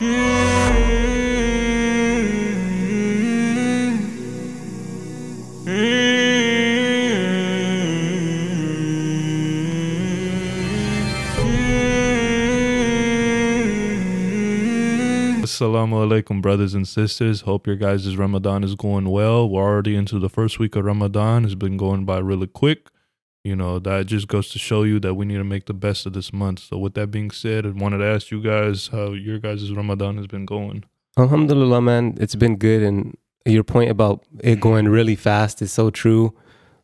Assalamu alaikum, brothers and sisters. Hope your guys' Ramadan is going well. We're already into the first week of Ramadan. It's been going by really quick. You know, that just goes to show you that we need to make the best of this month. So, with that being said, I wanted to ask you guys how your guys' Ramadan has been going. Alhamdulillah, man, it's been good. And your point about it going really fast is so true.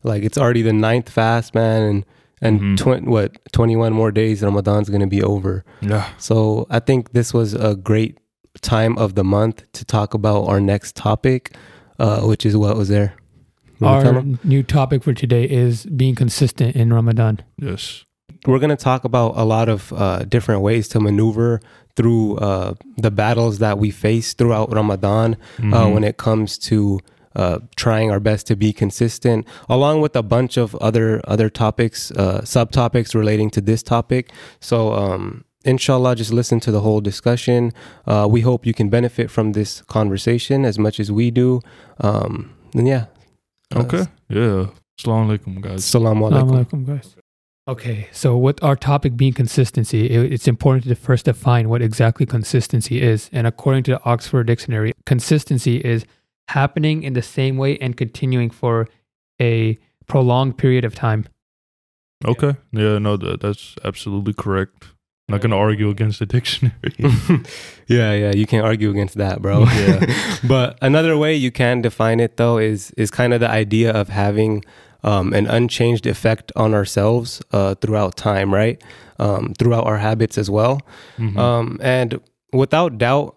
Like it's already the ninth fast, man, and and Mhm. twen- what twenty one more days, Ramadan's gonna be over. Yeah. So I think this was a great time of the month to talk about our next topic, uh, which is what was there. You wanna tell Our 'em? new topic for today is being consistent in Ramadan. Yes. We're going to talk about a lot of uh, different ways to maneuver through uh, the battles that we face throughout Ramadan uh, Mhm. when it comes to uh, trying our best to be consistent, along with a bunch of other other topics, uh, subtopics relating to this topic. So, um, inshallah, just listen to the whole discussion. Uh, we hope you can benefit from this conversation as much as we do. Um, and yeah. Okay. Yeah. Assalamu alaikum, guys. Assalamu Assalamu alaikum. alaikum, guys. Okay, so with our topic being consistency, it- it's important to first define what exactly consistency is. And according to the Oxford Dictionary, consistency is happening in the same way and continuing for a prolonged period of time. Okay. Yeah, no, that, that's absolutely correct. Not going to argue against the dictionary. yeah, yeah, you can't argue against that, bro. Yeah. but another way you can define it though is is kind of the idea of having um, an unchanged effect on ourselves uh, throughout time, right? Um, throughout our habits as well. Mhm. Um, and without doubt,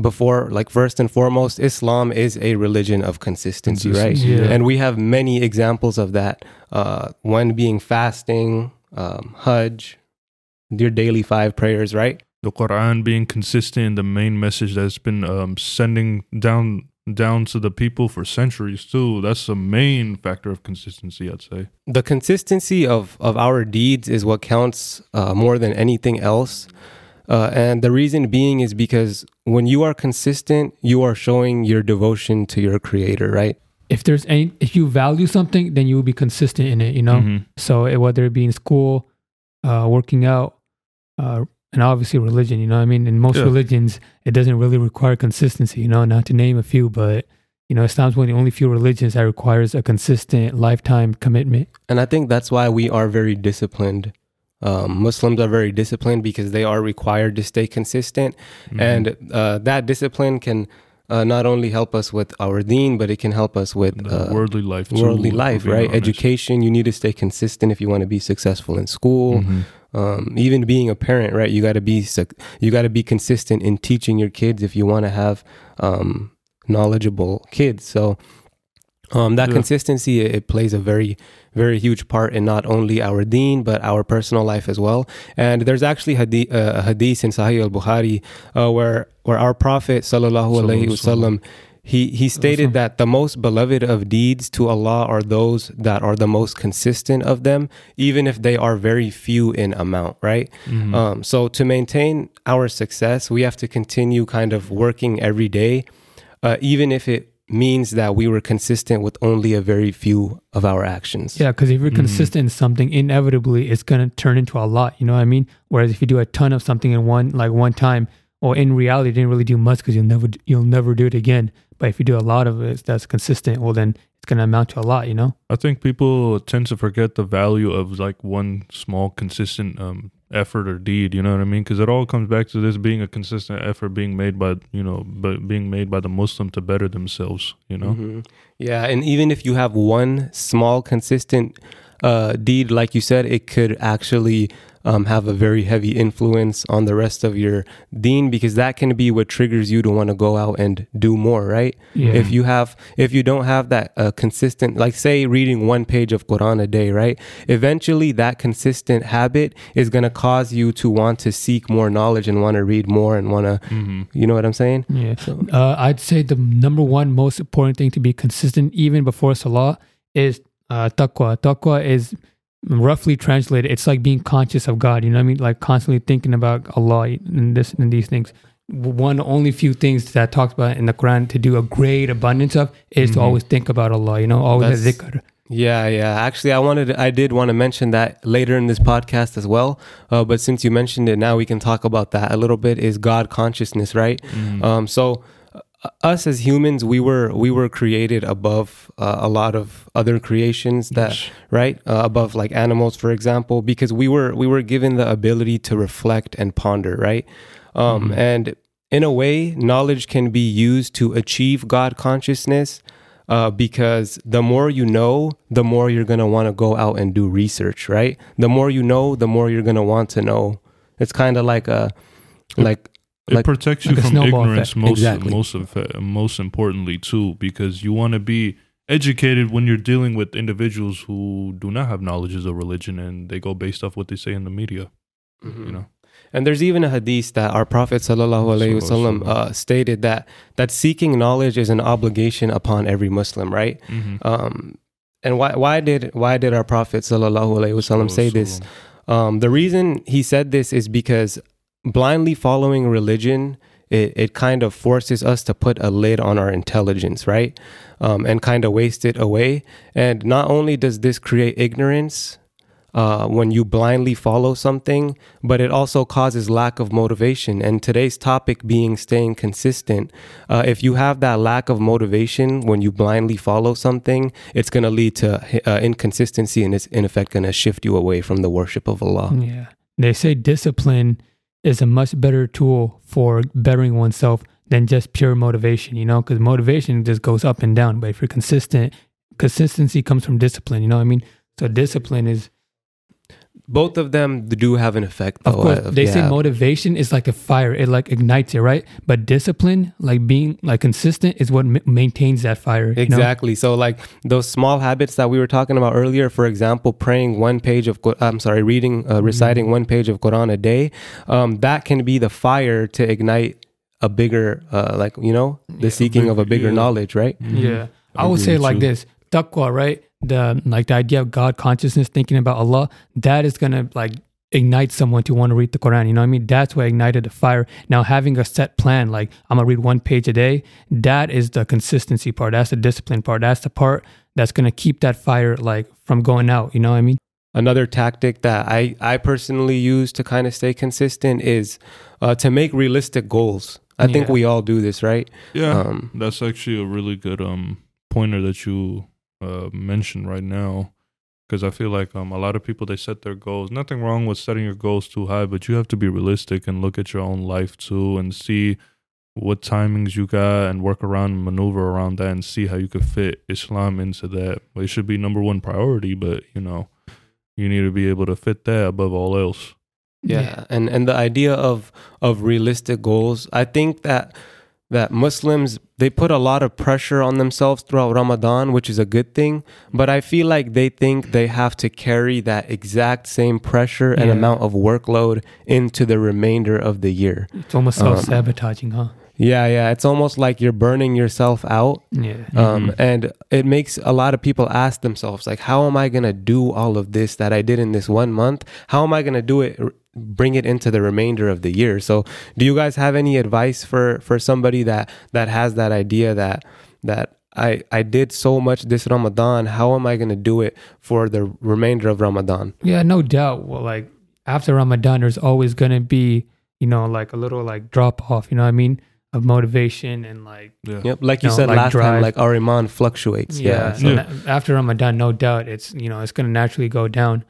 before like first and foremost, Islam is a religion of consistency, right? Yeah. And we have many examples of that. Uh, one being fasting, um, Hajj, your daily five prayers, right? the Quran being consistent, the main message that's been um, sending down down to the people for centuries too. That's the main factor of consistency, I'd say. the consistency of of our deeds is what counts uh, more than anything else uh, and the reason being is because when you are consistent you are showing your devotion to your creator right If there's any, if you value something, then you will be consistent in it. You know, Mhm. so whether it be in school, uh, working out, uh, and obviously religion. You know, what I mean, in most Yeah. religions, it doesn't really require consistency. You know, not to name a few, but you know, Islam's one of the only few religions that requires a consistent lifetime commitment. and i think that's why we are very disciplined um, muslims are very disciplined because they are required to stay consistent Mhm. and uh, that discipline can uh, not only help us with our deen but it can help us with uh, worldly life, too, worldly life right honest. education you need to stay consistent if you want to be successful in school Mhm. Um, even being a parent, right? You got to be you got to be consistent in teaching your kids if you want to have um, knowledgeable kids. So um, that Yeah. consistency it, it plays a very very huge part in not only our deen but our personal life as well. And there's actually hadith, uh, a hadith in Sahih al Bukhari uh, where where our Prophet sallallahu alaihi wasallam. He, he stated that the most beloved of deeds to Allah are those that are the most consistent of them, even if they are very few in amount, right? Mhm. Um, so to maintain our success, we have to continue kind of working every day, uh, even if it means that we were consistent with only a very few of our actions. Yeah, because if you're Mhm. consistent in something, inevitably it's gonna turn into a lot. You know what I mean? Whereas if you do a ton of something in one like one time, or in reality, you didn't really do much because you'll never you'll never do it again. But if you do a lot of it that's consistent, well then it's gonna amount to a lot. You know? I think people tend to forget the value of like one small consistent um, effort or deed. You know what I mean? Because it all comes back to this being a consistent effort being made by you know, but being made by the Muslim to better themselves. You know? Mhm. Yeah, and even if you have one small consistent uh, deed, like you said, it could actually um, have a very heavy influence on the rest of your deen because that can be what triggers you to want to go out and do more, right? Yeah. If you have, if you don't have that uh, consistent, like say reading one page of Quran a day, right? Eventually, that consistent habit is going to cause you to want to seek more knowledge and want to read more and want to, hmm you know what I'm saying? Yeah. So- Uh, I'd say the number one most important thing to be consistent, even before Salah, is uh, taqwa. Taqwa is roughly translated. It's like being conscious of God. You know what I mean? Like constantly thinking about Allah and this and these things. one only few things that talks about in the Quran to do a great abundance of is to Mhm. always think about Allah. You know, always a That's- dhikr. Yeah, yeah. Actually, I wanted, I did want to mention that later in this podcast as well. Uh, but since you mentioned it, now we can talk about that a little bit. Is God consciousness, right? Mhm. Um, so, us as humans, we were we were created above uh, a lot of other creations that right uh, above like animals, for example, because we were we were given the ability to reflect and ponder, right? Um, Mhm. And in a way, knowledge can be used to achieve God consciousness. Uh, because the more you know, the more you're gonna want to go out and do research, right? The more you know, the more you're gonna want to know. It's kind of like a, like It like protects you like from ignorance effect. most Exactly. most of most importantly too because you want to be educated when you're dealing with individuals who do not have knowledges of religion and they go based off what they say in the media you know And there's even a hadith that our Prophet sallallahu alaihi wasallam uh, stated that that seeking knowledge is an obligation upon every Muslim, right? Mhm. Um, and why why did why did our Prophet sallallahu alaihi wasallam say this? Um, the reason he said this is because blindly following religion, it, it kind of forces us to put a lid on our intelligence, right? Um, and kind of waste it away. And not only does this create ignorance uh, when you blindly follow something, but it also causes lack of motivation. And today's topic being staying consistent. Uh, if you have that lack of motivation when you blindly follow something, it's going to lead to uh, inconsistency and it's in effect going to shift you away from the worship of Allah. Yeah. They say discipline is a much better tool for bettering oneself than just pure motivation, you know, because motivation just goes up and down. But if you're consistent, consistency comes from discipline, you know what I mean? So discipline is, Both of them do have an effect. of course, uh, they say motivation is like a fire, it like ignites it, right? But discipline, like being like consistent, is what ma- maintains that fire. you know? Exactly. So, like those small habits that we were talking about earlier, for example, praying one page of, Qur- I'm sorry, reading, uh, Mm-hmm. reciting one page of Quran a day, um, that can be the fire to ignite a bigger, uh, like, you know, the Yeah, seeking of a bigger yeah. knowledge, right? Yeah. I, I would say with like you. this taqwa, right? The like the idea of God consciousness, thinking about Allah, that is gonna like ignite someone to want to read the Quran. You know what I mean? That's what ignited the fire. Now having a set plan, like I'm gonna read one page a day, that is the consistency part. That's the discipline part. That's the part that's gonna keep that fire like from going out. You know what I mean? Another tactic that I, I personally use to kind of stay consistent is uh, to make realistic goals. I think we all do this, right? yeah Um, that's actually a really good um pointer that you uh mentioned right now because i feel like um a lot of people they set their goals. Nothing wrong with setting your goals too high but you have to be realistic and look at your own life too and see what timings you got and work around and maneuver around that and see how you could fit islam into that. It should be number one priority but you know you need to be able to fit that above all else. Yeah. and and the idea of of realistic goals i think that that muslims they put a lot of pressure on themselves throughout ramadan which is a good thing but i feel like they think they have to carry that exact same pressure and Yeah. amount of workload into the remainder of the year It's almost Um, self sabotaging, huh? yeah yeah it's almost like you're burning yourself out Yeah. um, Mhm. and it makes a lot of people ask themselves like how am i going to do all of this that i did in this one month how am i going to do it bring it into the remainder of the year so do you guys have any advice for for somebody that that has that idea that that i i did so much this ramadan how am i going to do it for the remainder of ramadan Yeah, no doubt. Well, like after Ramadan, there's always gonna be, you know, like a little like drop off. You know what I mean? Of motivation and like yeah yep like you No, said like last time like our iman fluctuates yeah, yeah. so- so na- after Ramadan, no doubt, it's you know it's gonna naturally go down.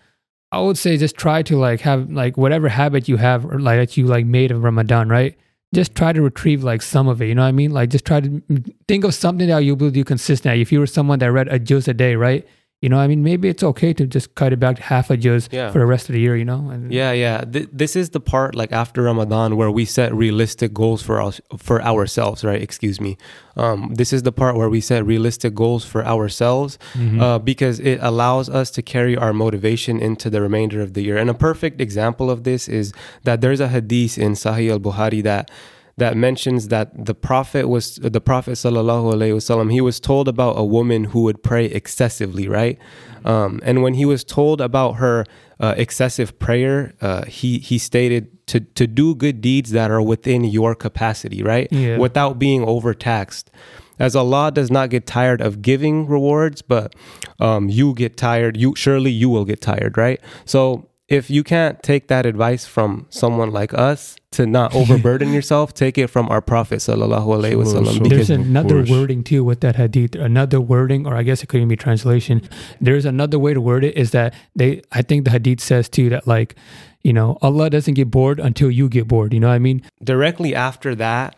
I would say just try to like have like whatever habit you have or like that you like made of Ramadan, right? Just try to retrieve like some of it. You know what I mean? Like just try to think of something that you will do consistently. If you were someone that read a juz a day, right? You know, I mean, maybe it's okay to just cut it back to half a juz Yeah. for the rest of the year. You know? And Yeah, yeah. Th- this is the part like after Ramadan where we set realistic goals for us for ourselves, right? Excuse me. Um, this is the part where we set realistic goals for ourselves Mhm. uh, because it allows us to carry our motivation into the remainder of the year. And a perfect example of this is that there's a hadith in Sahih al Bukhari that that mentions that the prophet was the prophet sallallahu alaihi wasallam he was told about a woman who would pray excessively right um, and when he was told about her uh, excessive prayer uh, he he stated to to do good deeds that are within your capacity, right? Yeah. Without being overtaxed. As Allah does not get tired of giving rewards, but um, you get tired. You surely you will get tired, right? So if you can't take that advice from someone like us to not overburden yourself, take it from our Prophet sallallahu alaihi wasallam. So- Because There's another wording too with that hadith. Another wording, or I guess it could even be translation. There's another way to word it is that they. I think the hadith says too that like, you know, Allah doesn't get bored until you get bored. You know what I mean? directly after that,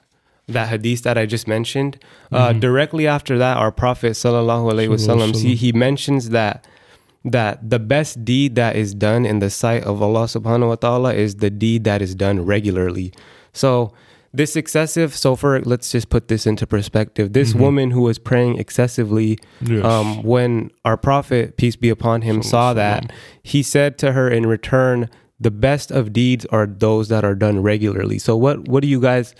that hadith that I just mentioned, uh, directly after that, our Prophet sallallahu alaihi wasallam, he, he mentions that that the best deed that is done in the sight of Allah subhanahu wa ta'ala is the deed that is done regularly. So this excessive, so for let's just put this into perspective. This woman who was praying excessively, Yes. um, when our Prophet, peace be upon him, saw that, he said to her in return, the best of deeds are those that are done regularly. So what what do you guys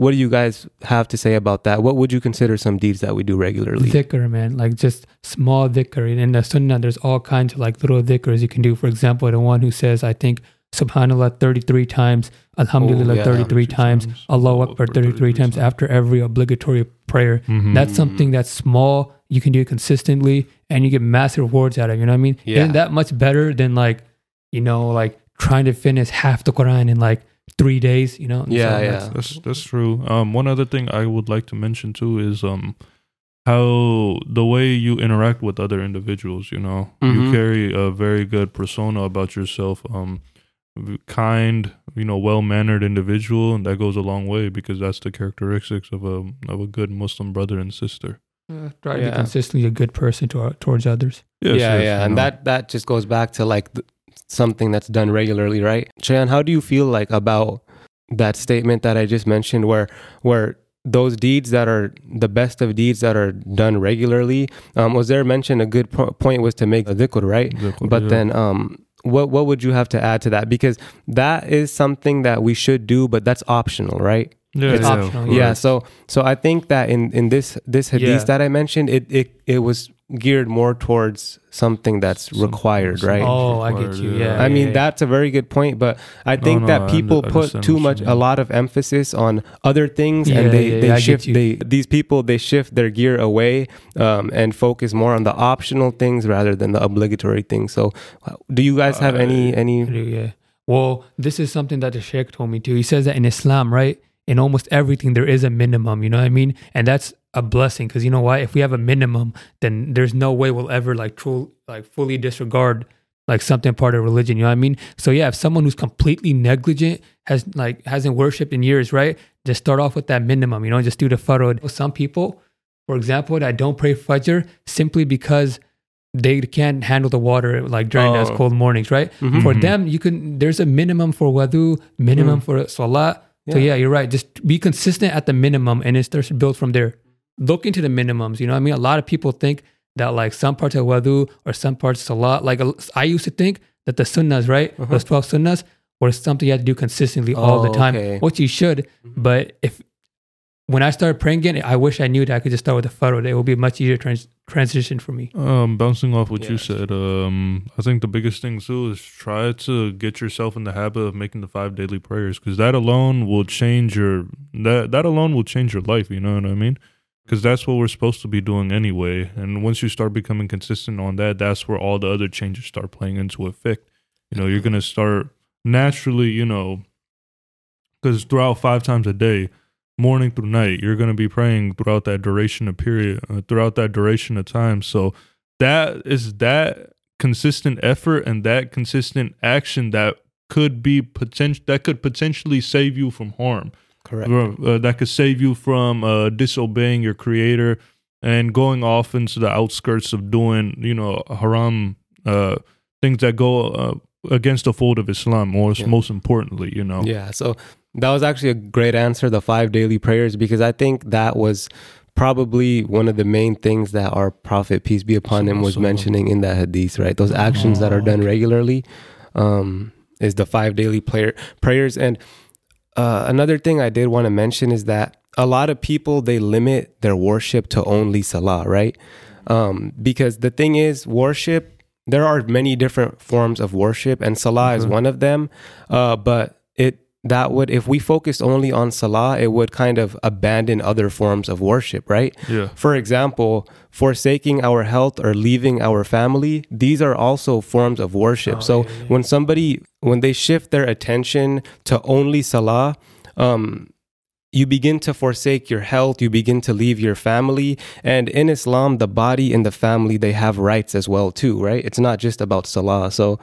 what do you guys have to say about that? What would you consider some deeds that we do regularly? Dhikr, man, like just small dhikr. In the sunnah, there's all kinds of like little dhikrs you can do. For example, the one who says, I think, Subhanallah 33 times, Alhamdulillah Oh, yeah. 33 times, times, Allahu Akbar Akbar 33 33 times times. after every obligatory prayer. Mhm. That's something that's small. You can do it consistently and you get massive rewards out of it. You know what I mean? Yeah. Isn't that much better than like, you know, like trying to finish half the Quran in like three days, you know? Yeah, So yeah. that's- That's that's true. Um, one other thing I would like to mention too is um, how the way you interact with other individuals. You know, Mhm. you carry a very good persona about yourself. Um, kind, you know, well mannered individual, and that goes a long way because that's the characteristics of a of a good Muslim brother and sister. Uh, try to be consistently a good person to, towards others. Yes, yeah, yes, yeah, and know. that that just goes back to like th- something that's done regularly, right? Cheyenne, how do you feel like about that statement that I just mentioned, where where those deeds that are the best of deeds that are done regularly? Um, was there mentioned a good po- point was to make a dhikr, right? But Yeah. then, um, what what would you have to add to that? Because that is something that we should do, but that's optional, right? yeah, It's yeah, optional, of Right. Yeah. So so I think that in in this this hadith Yeah. that I mentioned, it it it was geared more towards something that's Some- required, right? Oh, I get you. yeah. Yeah. I mean, yeah. that's a very good point, but I think no, that people under- put too much, a lot of emphasis on other things, Yeah, and they yeah, they yeah, shift they these people they shift their gear away um, and focus more on the optional things rather than the obligatory things. So, uh, do you guys have any any? Yeah. Well, this is something that the Sheikh told me too. He says that in Islam, right, in almost everything, there is a minimum, you know what I mean? And that's a blessing because you know why? If we have a minimum, then there's no way we'll ever like true, like fully disregard like something part of religion, you know what I mean? So yeah, if someone who's completely negligent has like hasn't worshipped in years, right? Just start off with that minimum, you know, just do the farod. Some people, for example, that don't pray Fajr simply because they can't handle the water like during those Oh. cold mornings, right? Mhm. For Mhm. them, you can. There's a minimum for wadu minimum for salat. So Yeah. yeah, you're right. Just be consistent at the minimum, and it starts to build from there. Look into the minimums. You know, what I mean, a lot of people think that like some parts of wudu or some parts of salat. Like I used to think that the sunnahs, right, Uh-huh. those twelve sunnahs, were something you had to do consistently all the Oh, time, okay. which you should. But if when I started praying again, I wish I knew that I could just start with the farod. It would be a much easier trans- transition for me. Um, bouncing off what you said, um, I think the biggest thing too is try to get yourself in the habit of making the five daily prayers because that alone will change your that that alone will change your life. You know what I mean? Because that's what we're supposed to be doing anyway. And once you start becoming consistent on that, that's where all the other changes start playing into effect. You know, you're gonna start naturally. You know, because throughout five times a day morning through night you're going to be praying throughout that duration of period uh, throughout that duration of time so that is that consistent effort and that consistent action that could be potential that could potentially save you from harm Correct. uh, that could save you from uh, disobeying your creator and going off into the outskirts of doing you know haram uh, things that go uh, against the fold of islam most, Yeah. most importantly you know Yeah, so that was actually a great answer, the five daily prayers, because I think that was probably one of the main things that our Prophet, peace be upon him, was mentioning in that hadith, right? Those actions that are done regularly um, is the five daily prayer, prayers. And uh, another thing I did want to mention is that a lot of people, they limit their worship to only salah, right? Um, because the thing is, worship, there are many different forms of worship, and salah is one of them. Uh, but it that would if we focused only on salah, it would kind of abandon other forms of worship, right? Yeah. For example, forsaking our health or leaving our family, these are also forms of worship. Oh, so yeah, yeah. when somebody when they shift their attention to only salah, um you begin to forsake your health, you begin to leave your family. And in Islam, the body and the family, they have rights as well too, right? It's not just about salah. So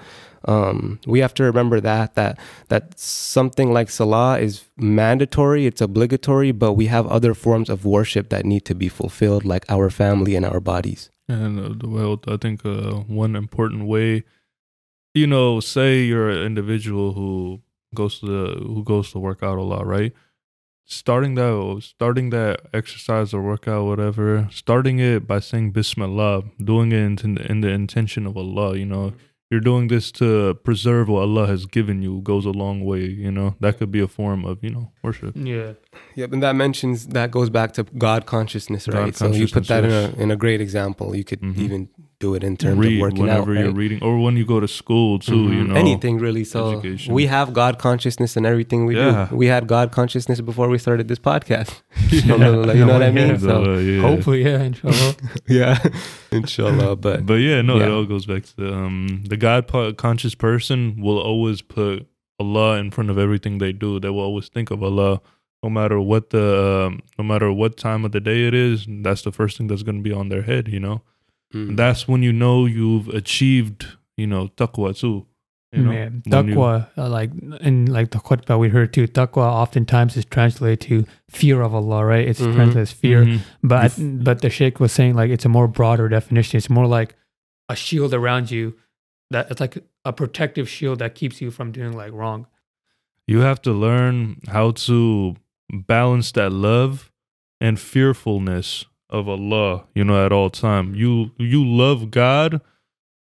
um, we have to remember that that that something like salah is mandatory, it's obligatory, but we have other forms of worship that need to be fulfilled, like our family and our bodies. And uh, well, I think uh, one important way, you know, say you're an individual who goes to the who goes to work out a lot, right? Starting that starting that exercise or workout, whatever, starting it by saying Bismillah, doing it in, in the intention of Allah, you know. You're doing this to preserve what Allah has given you goes a long way, you know. That could be a form of, you know, worship. Yeah. Yep, and that mentions that goes back to God consciousness, right? God so you put that in a in a great example. You could Mhm. even do it in terms Read of working whenever out, you're right? reading or when you go to school too, you Mhm. know. anything really. So education. we have God consciousness in everything we Yeah. do. We had God consciousness before we started this podcast. Yeah. Alhamdulillah, you know what I mean? So Uh, yeah. Hopefully, yeah, inshallah. yeah, inshallah. But But yeah, no, it all goes back to the, um, the God conscious person will always put Allah in front of everything they do. They will always think of Allah, no matter what the um, no matter what time of the day it is. That's the first thing that's going to be on their head. You know, mm, that's when you know you've achieved. You know, taqwa too. You know, Man, when you- uh, like in like the khutbah we heard too, taqwa oftentimes is translated to fear of Allah, right? It's Mhm. translated as fear, Mhm. but but the sheikh was saying like it's a more broader definition. It's more like a shield around you that it's like a protective shield that keeps you from doing like wrong. You have to learn how to balance that love and fearfulness of Allah, you know, at all time. You you love God,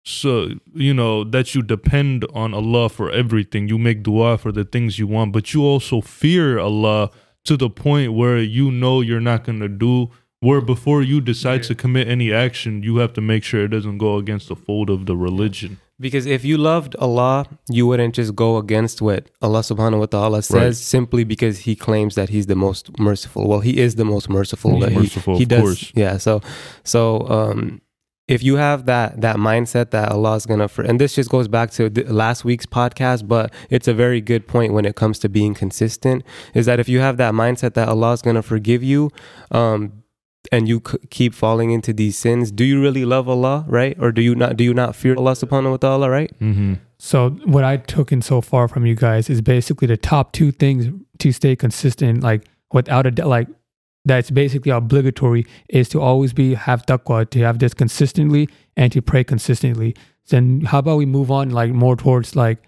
so you know that you depend on Allah for everything. You make dua for the things you want, but you also fear Allah to the point where you know you're not to do where before you decide Yeah. to commit any action, you have to make sure it doesn't go against the fold of the religion. because if you loved Allah, you wouldn't just go against what Allah Subhanahu wa Taala says Right. simply because He claims that He's the most merciful. Well, He is the most merciful. Most he- merciful, he, does, course. Yeah. So, so um, if you have that that mindset that Allah is gonna, for, and this just goes back to the, last week's podcast, but it's a very good point when it comes to being consistent. Is that if you have that mindset that Allah is gonna forgive you, um, and you c- keep falling into these sins, do you really love Allah, right? Or do you not? Do you not fear Allah Subhanahu wa Taala, right? Mm-hmm. So what I took in so far from you guys is basically the top two things to stay consistent, like without a doubt, like that's basically obligatory is to always be have taqwa, to have this consistently and to pray consistently. Then how about we move on like more towards like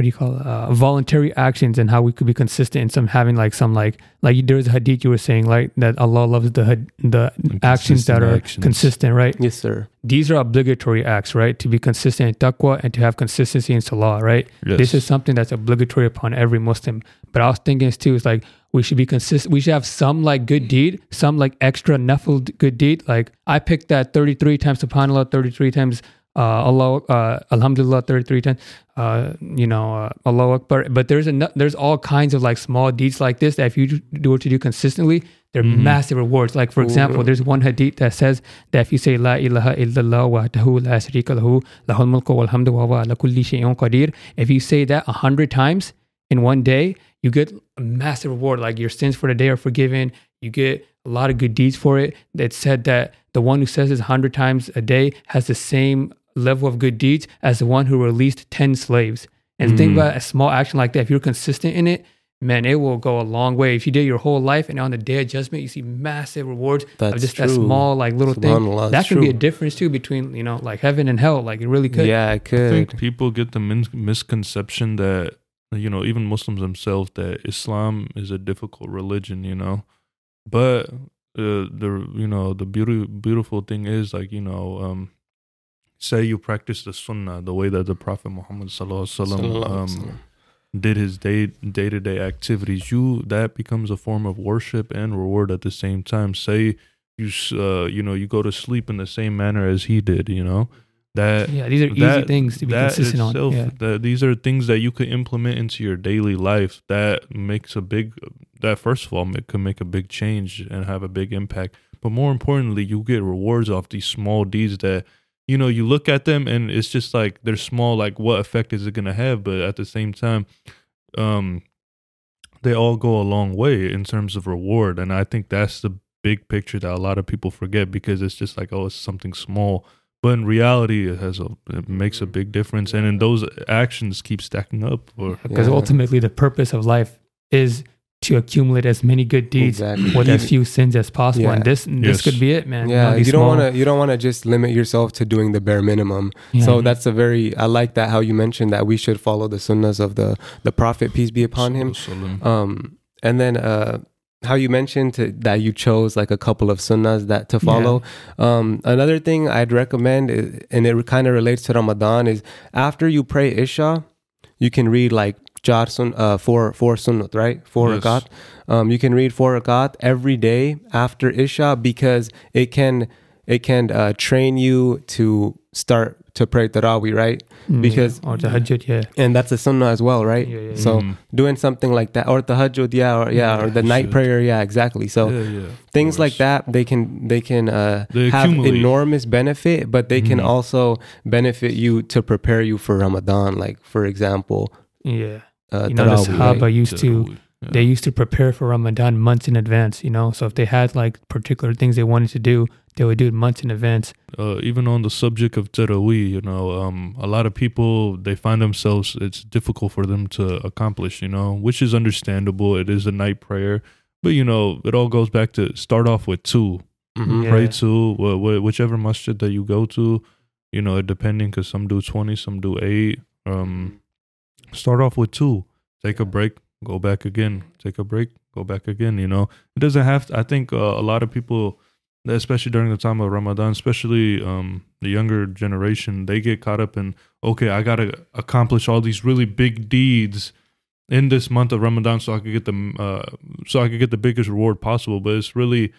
what do you call it? Uh, voluntary actions and how we could be consistent in some having like some like like there's a hadith you were saying like that Allah loves the had- the actions that are actions. consistent, right? Yes, sir. These are obligatory acts, right? To be consistent in taqwa and to have consistency in salah, right? This is something that's obligatory upon every Muslim. But I was thinking too, it's like we should be consistent. We should have some like good deed, some like extra nafil d- good deed. Like I picked that 33 times subhanallah, 33 times uh, Allah, uh, alhamdulillah, 33 times, uh, you know, uh, Allah Akbar. But there's a, there's all kinds of like small deeds like this that if you do- what you do consistently, they're Mhm. massive rewards. Like for example, Mhm. there's one hadith that says that if you say La ilaha illallah wahdahu la sharika lahu lahul mulku wal hamdu wa ala kulli shay'in qadir. If you say that a hundred times in one day, you get a massive reward. Like your sins for the day are forgiven. You get a lot of good deeds for it. It said that the one who says this a hundred times a day has the same level of good deeds as the one who released ten slaves. And think Mm. about a small action like that. If you're consistent in it, man, it will go a long way. If you did your whole life and on the day of judgment, you see massive rewards of That's just that small, like little thing. Subhanallah, That it's could be a difference too between, you know, like heaven and hell. Like it really could. Yeah, I I think people get the min- misconception that you know even Muslims themselves that Islam is a difficult religion, you know. But uh, the you know the beauty beautiful thing is like you know um, say you practice the Sunnah the way that the Prophet Muhammad sallallahu alaihi wasallam Sallallahu alaihi um, did his day day to day activities, you that becomes a form of worship and reward at the same time. Say you uh you know you go to sleep in the same manner as he did, you know, that Yeah, these are easy that- things to be that consistent on. Yeah. that these are things that you could implement into your daily life that makes a big that first of all it could make a big change and have a big impact but more importantly you get rewards off these small deeds that you know you look at them and it's just like they're small like what effect is it going to have? But at the same time um they all go a long way in terms of reward. And i think that's the big picture that a lot of people forget because it's just like oh it's something small. But in reality it has a it makes a big difference. And then those actions keep stacking up Because Yeah. ultimately, the purpose of life is to accumulate as many good deeds Exactly. with as few sins as possible. Yeah. And this this could be it, man. yeah, know, these you don't want to you don't want to just limit yourself to doing the bare minimum. Yeah. So that's a very I like that how you mentioned that we should follow the sunnahs of the the prophet peace be upon him. Um, and then uh, how you mentioned to, that you chose like a couple of sunnahs that to follow. Um, another thing I'd recommend, is, and it kind of relates to Ramadan, is after you pray Isha, you can read like sun, uh, four four sunnat, right? Four Yes. rakat. Um, you can read four rakat every day after Isha because it can it can uh, train you to start to pray Taraweeh, right? Mm, because- or tahajjud, yeah. And that's a sunnah as well, right? Yeah, yeah, So Mhm. doing something like that, or tahajjud, yeah, or yeah, or the night Shit. prayer, yeah, exactly. So yeah, yeah, things like that, they can they can uh, They have enormous benefit, but they can Mhm. also benefit you to prepare you for Ramadan. Like for example, Yeah. Uh, You know, the Taraweeh, Sahaba right? used to Yeah. they used to prepare for Ramadan months in advance, you know. So if they had like particular things they wanted to do, they would do it months in advance. uh, even on the subject of Taraweeh, you know, um, a lot of people they find themselves it's difficult for them to accomplish, you know, which is understandable. It is a night prayer, but you know, it all goes back to start off with two, Mhm. Yeah. pray two, wh- wh- whichever masjid that you go to, you know, depending because some do twenty, some do eight. Um, start off with two, take a break, go back again, take a break, go back again. You know, it doesn't have. To, I think uh, a lot of people especially during the time of Ramadan, especially um, the younger generation, they get caught up in okay, I gotta accomplish all these really big deeds in this month of Ramadan so I could get the uh, so I could get the biggest reward possible. But it's really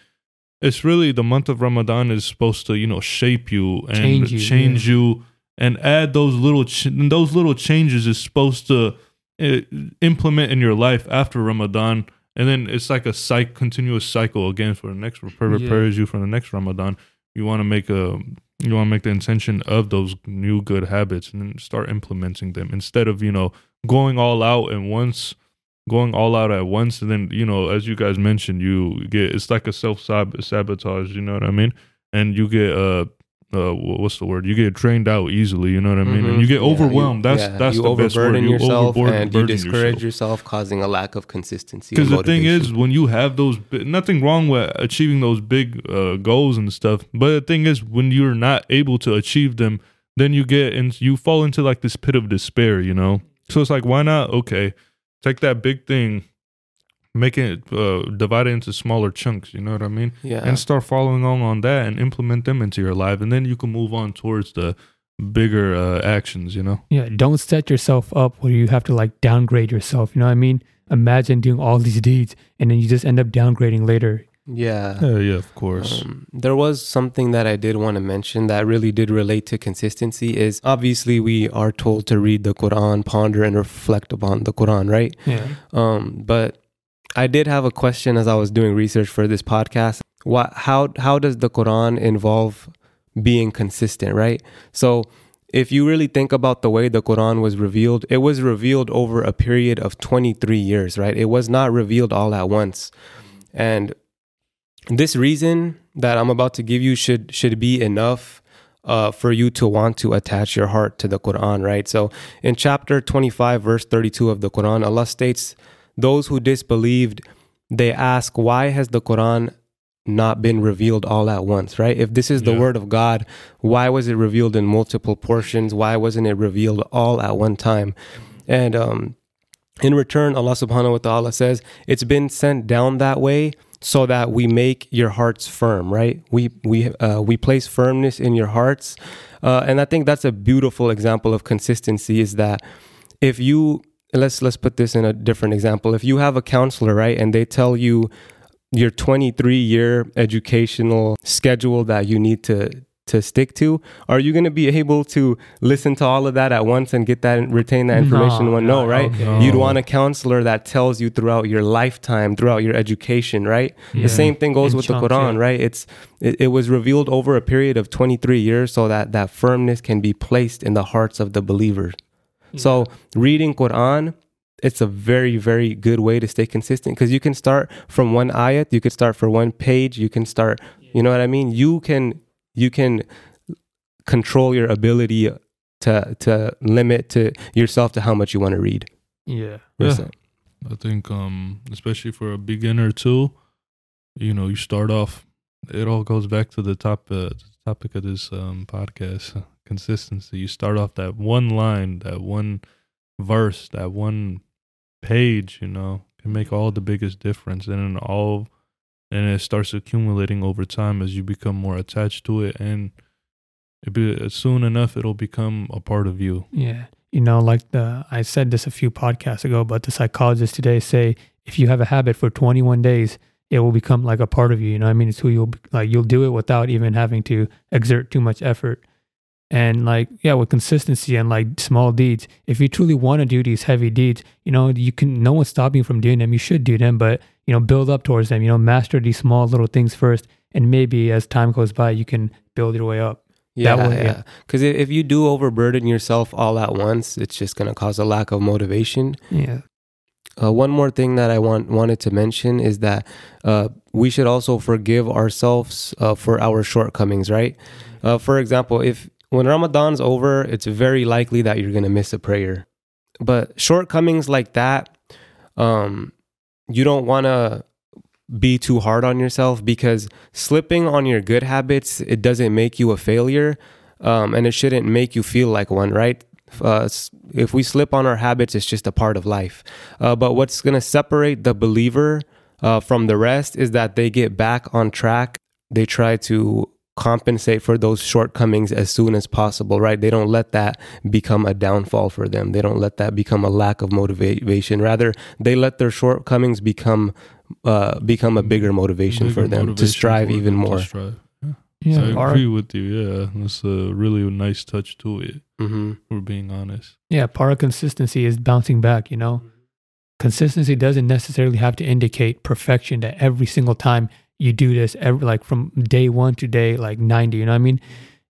it's really the month of Ramadan is supposed to you know shape you and Change you, change you and add those little ch- and those little changes is supposed to uh, implement in your life after Ramadan and then it's like a cycle, continuous cycle again for the next prepare- Yeah. you for the next Ramadan. You want to make a you want to make the intention of those new good habits and then start implementing them instead of you know going all out and once going all out at once and then you know as you guys mentioned you get it's like a self sabotage you know what I mean and you get uh uh what's the word you get drained out easily you know what I mean Mhm. and you get Yeah, you- overwhelmed that's yeah, that's you the best word overburden you yourself and you discourage yourself. yourself, causing a lack of consistency. Because the thing is, when you have those, nothing wrong with achieving those big uh, goals and stuff. But the thing is, when you're not able to achieve them, then you get and you fall into like this pit of despair, you know. So it's like, why not? Okay, take that big thing, make it uh, divide it into smaller chunks. You know what I mean? yeah, And start following on on that and implement them into your life, and then you can move on towards the bigger uh, actions. You know? Yeah, don't set yourself up where you have to like downgrade yourself. You know what I mean? Imagine doing all these deeds and then you just end up downgrading later. yeah. Yeah, yeah, of course. Um, there was something that I did want to mention that really did relate to consistency is obviously we are told to read the Quran, ponder and reflect upon the Quran, right? Yeah. Um, but I did have a question as I was doing research for this podcast. What how how does the Quran involve being consistent, right? So if you really think about the way the Quran was revealed, it was revealed over a period of 23 years, right? It was not revealed all at once. And this reason that I'm about to give you should should be enough uh, for you to want to attach your heart to the Quran, right? So in chapter 25, verse 32 of the Quran, Allah states, Those who disbelieved, they ask, Why has the Quran not been revealed all at once, right? If this is the Yeah. word of God, why was it revealed in multiple portions? Why wasn't it revealed all at one time? And um, in return, Allah subhanahu wa ta'ala says, It's been sent down that way so that we make your hearts firm, right? We we uh, we place firmness in your hearts, uh, and I think that's a beautiful example of consistency. Is that if you let's let's put this in a different example. If you have a counselor, right, and they tell you your 23 year educational schedule that you need to to stick to. Are you going to be able to listen to all of that at once and get that and retain that information? No, one, no, no, right? okay. You'd want a counselor that tells you throughout your lifetime, throughout your education, right? Yeah. The same thing goes In with the Quran, yeah. right? It's it, it was revealed over a period of 23 years so that that firmness can be placed in the hearts of the believers. So reading Quran, it's a very, very good way to stay consistent because you can start from one ayat, you could start for one page, you can start, you know what I mean? You can you can control your ability to to limit to yourself to how much you want to read. yeah. Yeah. I think, um, especially for a beginner too, you know, you start off. It all goes back to the top uh, topic of this um, podcast: consistency. You start off that one line, that one verse, that one page. You know, can make mm-hmm. all the biggest difference, and then all, and it starts accumulating over time as you become more attached to it, and it be uh, soon enough it'll become a part of you. Yeah. You know, like the I said this a few podcasts ago, but the psychologists today say if you have a habit for 21 days, it will become like a part of you. You know, what I mean, it's who you'll like. You'll do it without even having to exert too much effort. And like, yeah, with consistency and like small deeds, if you truly want to do these heavy deeds, you know, you can. No one's stopping you from doing them. You should do them, but you know, build up towards them. You know, master these small little things first, and maybe as time goes by, you can build your way up. Yeah, That way, yeah. yeah. Because if you do overburden yourself all at once, it's just going to cause a lack of motivation. Yeah. Uh, one more thing that I want wanted to mention is that uh, we should also forgive ourselves uh, for our shortcomings. Right? Uh, for example, if when Ramadan's over, it's very likely that you're going to miss a prayer. But shortcomings like that, um, you don't want to be too hard on yourself because slipping on your good habits it doesn't make you a failure, um, and it shouldn't make you feel like one. Right? Uh, if we slip on our habits, it's just a part of life. Uh, but what's going to separate the believer uh, from the rest is that they get back on track. They try to compensate for those shortcomings as soon as possible, right? They don't let that become a downfall for them. They don't let that become a lack of motivation. Rather, they let their shortcomings become uh, become a bigger motivation Bigger for them to strive for even more. strive. Yeah. Yeah. I Our- agree with you. Yeah, that's a really nice touch to it. hmm We're being honest. Yeah, part of consistency is bouncing back, you know. Consistency doesn't necessarily have to indicate perfection that every single time you do this every like from day 1 to day like 90, you know what I mean?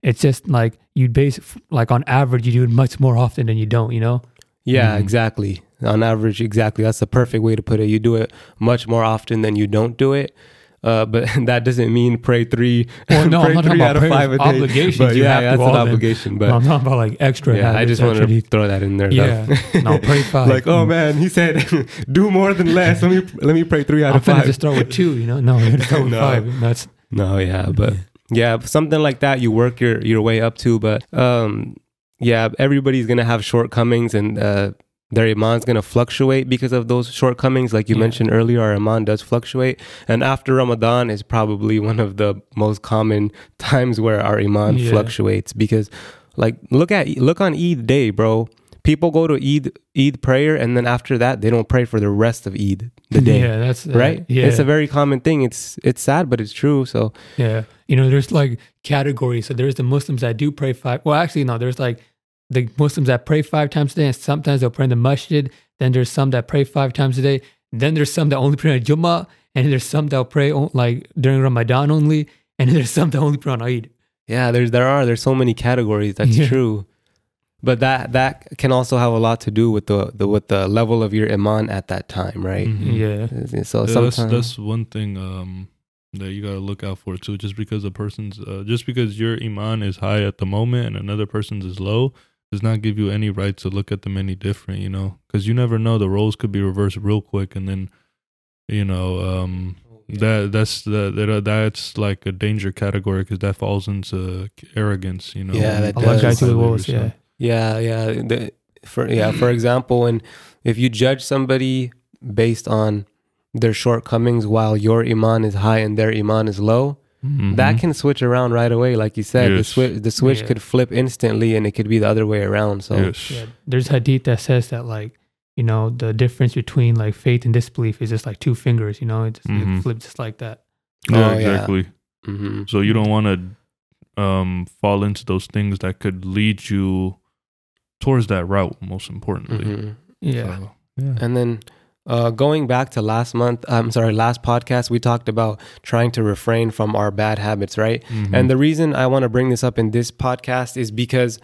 It's just like you base like on average you do it much more often than you don't, you know? Yeah, Mhm. exactly. On average, exactly. That's the perfect way to put it. You do it much more often than you don't do it. Uh, but that doesn't mean pray three, Well, no, I'm pray three about out of five a day. obligations, But you yeah, have to that's an them. obligation. But But I'm talking about like extra yeah, I just wanted to throw that in there. Yeah. no, pray five. like, oh man, he said, do more than less. Let me let me pray three out I'm of five. just start with two, you know? No, you're gonna start with No. five. That's No, yeah, but yeah, something like that you work your your way up to. But um, yeah, everybody's gonna have shortcomings, and uh, their iman's gonna fluctuate because of those shortcomings. Like you Yeah. mentioned earlier, our iman does fluctuate, and after Ramadan is probably one of the most common times where our iman Yeah. fluctuates because, like, look at look on Eid day, bro. People go to Eid Eid prayer, and then after that, they don't pray for the rest of Eid the day. Yeah, that's uh, Right? Yeah. It's a very common thing. It's it's sad, but it's true. So Yeah. You know, there's like categories. So there's the Muslims that do pray five. Well, actually, no, there's like the Muslims that pray five times a day, and sometimes they'll pray in the masjid. Then there's some that pray five times a day. Then there's some that only pray on Jummah. And there's some that'll pray on, like during Ramadan only. And there's some that only pray on Eid. Yeah, there's there are there's so many categories. That's Yeah. true, but that that can also have a lot to do with the, the with the level of your iman at that time, right? Mhm. Yeah. So Yeah, that's, sometimes that's one thing um, that you gotta look out for too. Just because a person's, uh, just because your iman is high at the moment and another person's is low, does not give you any right to look at them any different. You know, because you never know. The roles could be reversed real quick, and then, you know, um, that that's the that, that's like a danger category because that falls into arrogance. You know, Yeah, that Allah does. guides to the Believe. Yeah. yeah yeah the, for yeah for example, when if you judge somebody based on their shortcomings while your iman is high and their iman is low, Mhm. that can switch around right away. Like you said, the Yes. switch the switch Yeah. could flip instantly, and it could be the other way around. So yes. Yeah. There's hadith that says that, like, you know, the difference between like faith and disbelief is just like two fingers, you know, it just Mhm. it flips just like that. Yeah, Oh, yeah. exactly. mhm. So you don't want to um, fall into those things that could lead you towards that route. Most importantly, Mhm. Yeah. So, yeah. And then uh, going back to last month, I'm sorry, last podcast, we talked about trying to refrain from our bad habits, right? Mhm. And the reason I want to bring this up in this podcast is because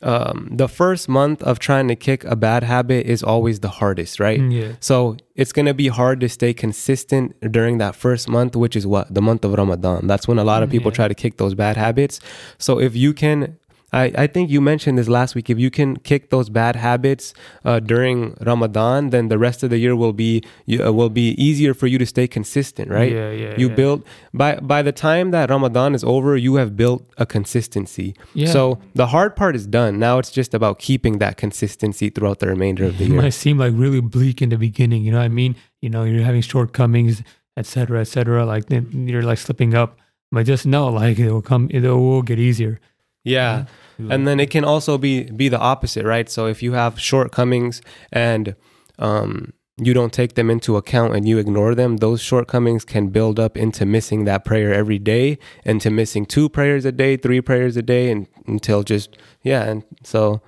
um, the first month of trying to kick a bad habit is always the hardest, right? Yeah. So it's going to be hard to stay consistent during that first month, which is what? The month of Ramadan. That's when a lot of people Yeah. try to kick those bad habits. So if you can, I, I think you mentioned this last week, if you can kick those bad habits uh, during Ramadan, then the rest of the year will be you- uh, will be easier for you to stay consistent, right? Yeah. Yeah. You yeah. build by by the time that Ramadan is over, you have built a consistency. Yeah. So the hard part is done. Now it's just about keeping that consistency throughout the remainder of the year. it might seem like really bleak in the beginning. You know what I mean? You know, you're having shortcomings, etc., cetera, et cetera. Like you're like slipping up, but just know like it will come. It will get easier. Yeah. And then it can also be be the opposite, right? So if you have shortcomings and um, you don't take them into account and you ignore them, those shortcomings can build up into missing that prayer every day, into missing two prayers a day, three prayers a day, and until just yeah. And so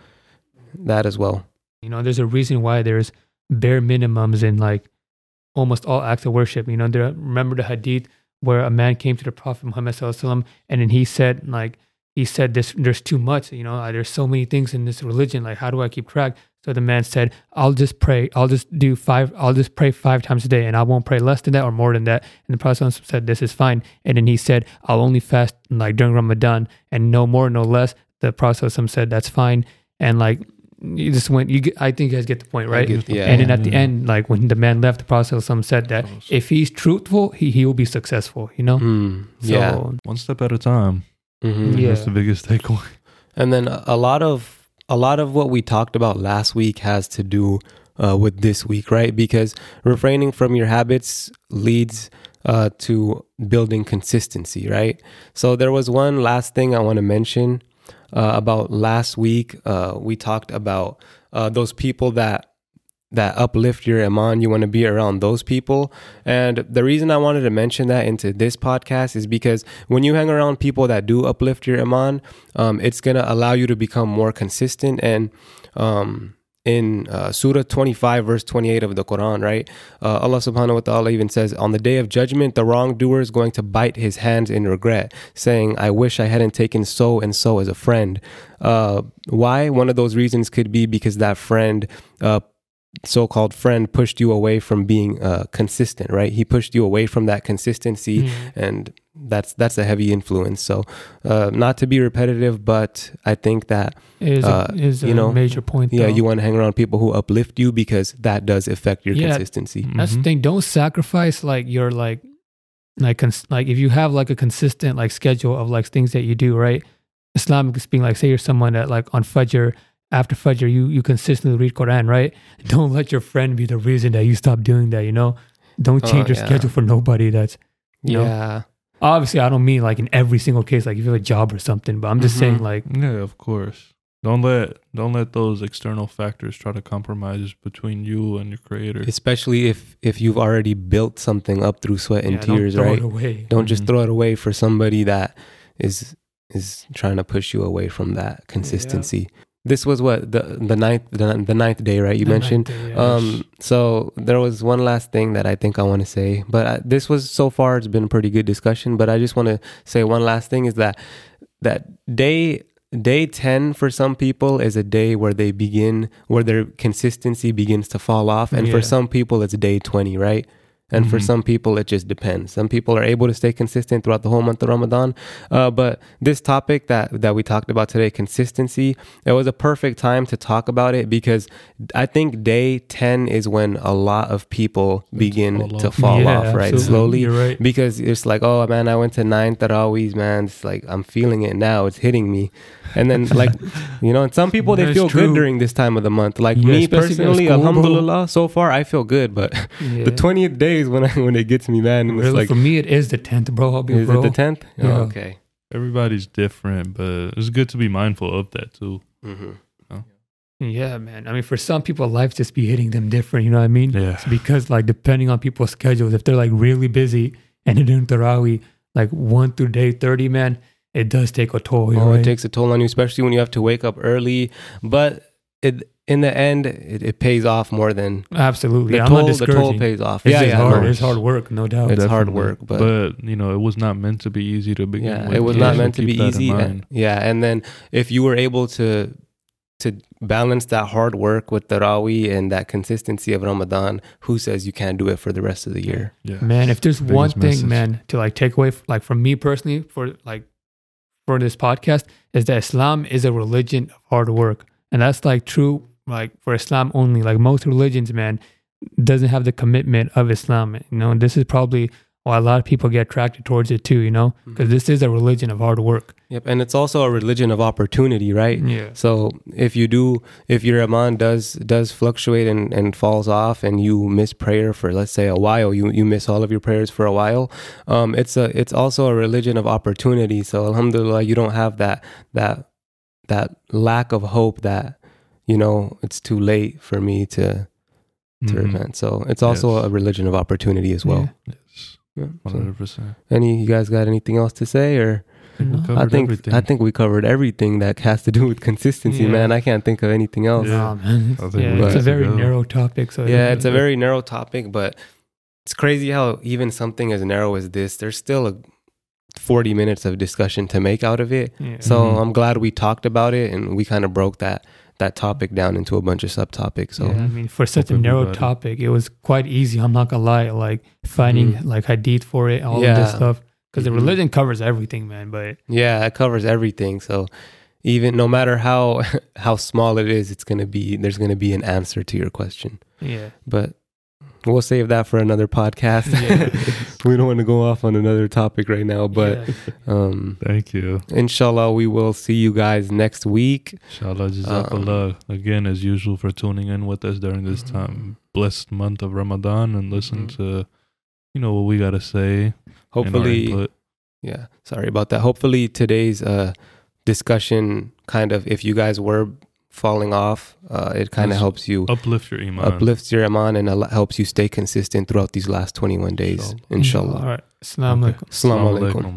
that as well. You know, there's a reason why there's bare minimums in like almost all acts of worship. You know, there, remember the hadith where a man came to the Prophet Muhammad Sallallahu Alaihi Wasallam and then he said like he said this there's too much. You know, uh, there's so many things in this religion. Like, how do I keep track? So the man said, I'll just pray. I'll just do five. I'll just pray five times a day, and I won't pray less than that or more than that. And the Prophet Sallallahu Alaihi Wasallam said, "This is fine." And then he said, "I'll only fast like during Ramadan, and no more, no less." The Prophet Sallallahu Alaihi Wasallam said, "That's fine." And like you just went. You, get, I think you guys get the point, right? get- yeah. and then at the Yeah. end, like when the man left, the Prophet Sallallahu Alaihi Wasallam said that if he's truthful, he he will be successful. You know. Mm, So yeah. one step at a time. Mhm. Yeah. That's the biggest takeaway. And then a a lot of a lot of what we talked about last week has to do uh, with this week, right? Because refraining from your habits leads uh, to building consistency, right? So there was one last thing I want to mention uh, about last week. Uh, we talked about uh, those people that that uplift your iman. You want to be around those people. And the reason I wanted to mention that into this podcast is because when you hang around people that do uplift your iman, um, it's going to allow you to become more consistent. And um, in uh, Surah 25, verse 28 of the Quran, right? Uh, Allah subhanahu wa ta'ala even says, On the day of judgment, the wrongdoer is going to bite his hands in regret, saying, I wish I hadn't taken so and so as a friend. Uh, why? One of those reasons could be because that friend uh, so-called friend pushed you away from being uh, consistent right he pushed you away from that consistency Mm. and that's that's a heavy influence so uh, not to be repetitive but i think that is Uh, a, is you a know, major point. yeah though. you want to hang around people who uplift you because that does affect your Yeah. consistency That's the Mhm. thing. Don't sacrifice like your like like cons- like if you have like a consistent like schedule of like things that you do, right? Islamic speaking, like say you're someone that like on Fajr after Fajr you you consistently read Quran, right? Don't let your friend be the reason that you stop doing that. You know, don't Oh, change your yeah. schedule for nobody. That's you know. yeah Obviously, I don't mean like in every single case, like if you have a job or something, but I'm just Mhm. saying like Yeah, of course. Don't let don't let those external factors try to compromise between you and your creator. especially if if you've already built something up through sweat and yeah, don't tears throw right it away. don't just Mhm. throw it away for somebody that is is trying to push you away from that consistency this was what the the ninth the, the ninth day right you The mentioned? day, um so there was one last thing that i think i want to say but I, this was so far it's been a pretty good discussion but i just want to say one last thing is that that day day 10 for some people is a day where they begin where their consistency begins to fall off and for some people it's day 20 right and for Mhm. some people it just depends some people are able to stay consistent throughout the whole month of ramadan uh, but this topic that that we talked about today consistency it was a perfect time to talk about it because i think day 10 is when a lot of people begin fall to fall Yeah, off right absolutely. slowly right. because it's like, oh man, I went to nine Tarawihs, man. It's like I'm feeling it now. It's hitting me, and then like, you know, and some people they That's feel true. good during this time of the month. Like Yeah, me especially if you're at personally, school, bro. Alhamdulillah, so far I feel good. But Yeah. the twentieth day is when I when it gets me, man. And Really, it's like, for me, it is the tenth, bro. I'll be is bro. it the tenth? Yeah. Oh, okay. Everybody's different, but it's good to be mindful of that too. hmm yeah, man. I mean, for some people, life just be hitting them different. You know what I mean? Yeah. It's because like depending on people's schedules, if they're like really busy and they're doing Tarawih like one through day thirty, man, it does take a toll. You're Oh, right. it takes a toll on you, especially when you have to wake up early. But it in the end, it, it pays off more than Absolutely. the I'm toll. not The toll pays off. It's yeah, yeah, hard. It's hard work, no doubt. It's hard work, but- you know, it was not meant to be easy to begin Yeah, with. it was You not meant to be easy. mind. And, yeah, and then if you were able to to balance that hard work with the Taraweeh and that consistency of Ramadan, who says you can't do it for the rest of the year? Yeah. man if there's Biggest one thing message. man to like take away like from me personally for like for this podcast is that islam is a religion of hard work and that's like true like for islam only like most religions man doesn't have the commitment of islam you know and this is probably why a lot of people get attracted towards it too you know because this is a religion of hard work Yep, and it's also a religion of opportunity, right? yeah So if you do, if your iman does does fluctuate and, and falls off, and you miss prayer for let's say a while, you you miss all of your prayers for a while. Um, it's a it's also a religion of opportunity. So alhamdulillah, you don't have that that that lack of hope that you know it's too late for me to to Mhm. repent. So it's also Yes. a religion of opportunity as well. Yes. Yeah, so 100%. any you guys got anything else to say or? No. I think everything. I think we covered everything that has to do with consistency, Yeah. man. I can't think of anything else. Yeah. Nah, man. Yeah, it's a very go. narrow topic so Yeah, it's a very narrow topic, but it's crazy how even something as narrow as this, there's still a 40 minutes of discussion to make out of it. yeah. So Mhm. I'm glad we talked about it and we kind of broke that that topic down into a bunch of subtopics. So yeah, I mean, for such a narrow topic, it was quite easy. I'm not gonna lie, like finding Mhm. like hadith for it, all of this stuff, because Mhm. the religion covers everything, man. But yeah, it covers everything. So even no matter how how small it is, it's gonna be there's gonna be an answer to your question. yeah, But we'll save that for another podcast. Yeah. we don't want to go off on another topic right now, but yeah. um Thank you. inshallah we will see you guys next week. Inshallah, Um. Again, as usual, for tuning in with us during this Mhm. time, blessed month of Ramadan, and listen Mhm. to, you know, what we got to say. Hopefully. Yeah, sorry about that. Hopefully today's uh discussion kind of if you guys were falling off, uh it kind of helps you uplift your iman. uplifts your iman and al- helps you stay consistent throughout these last 21 days. Inshallah. Inshallah. All right. Assalamu Okay. alaikum. Assalamu Assalamu alaikum. alaikum.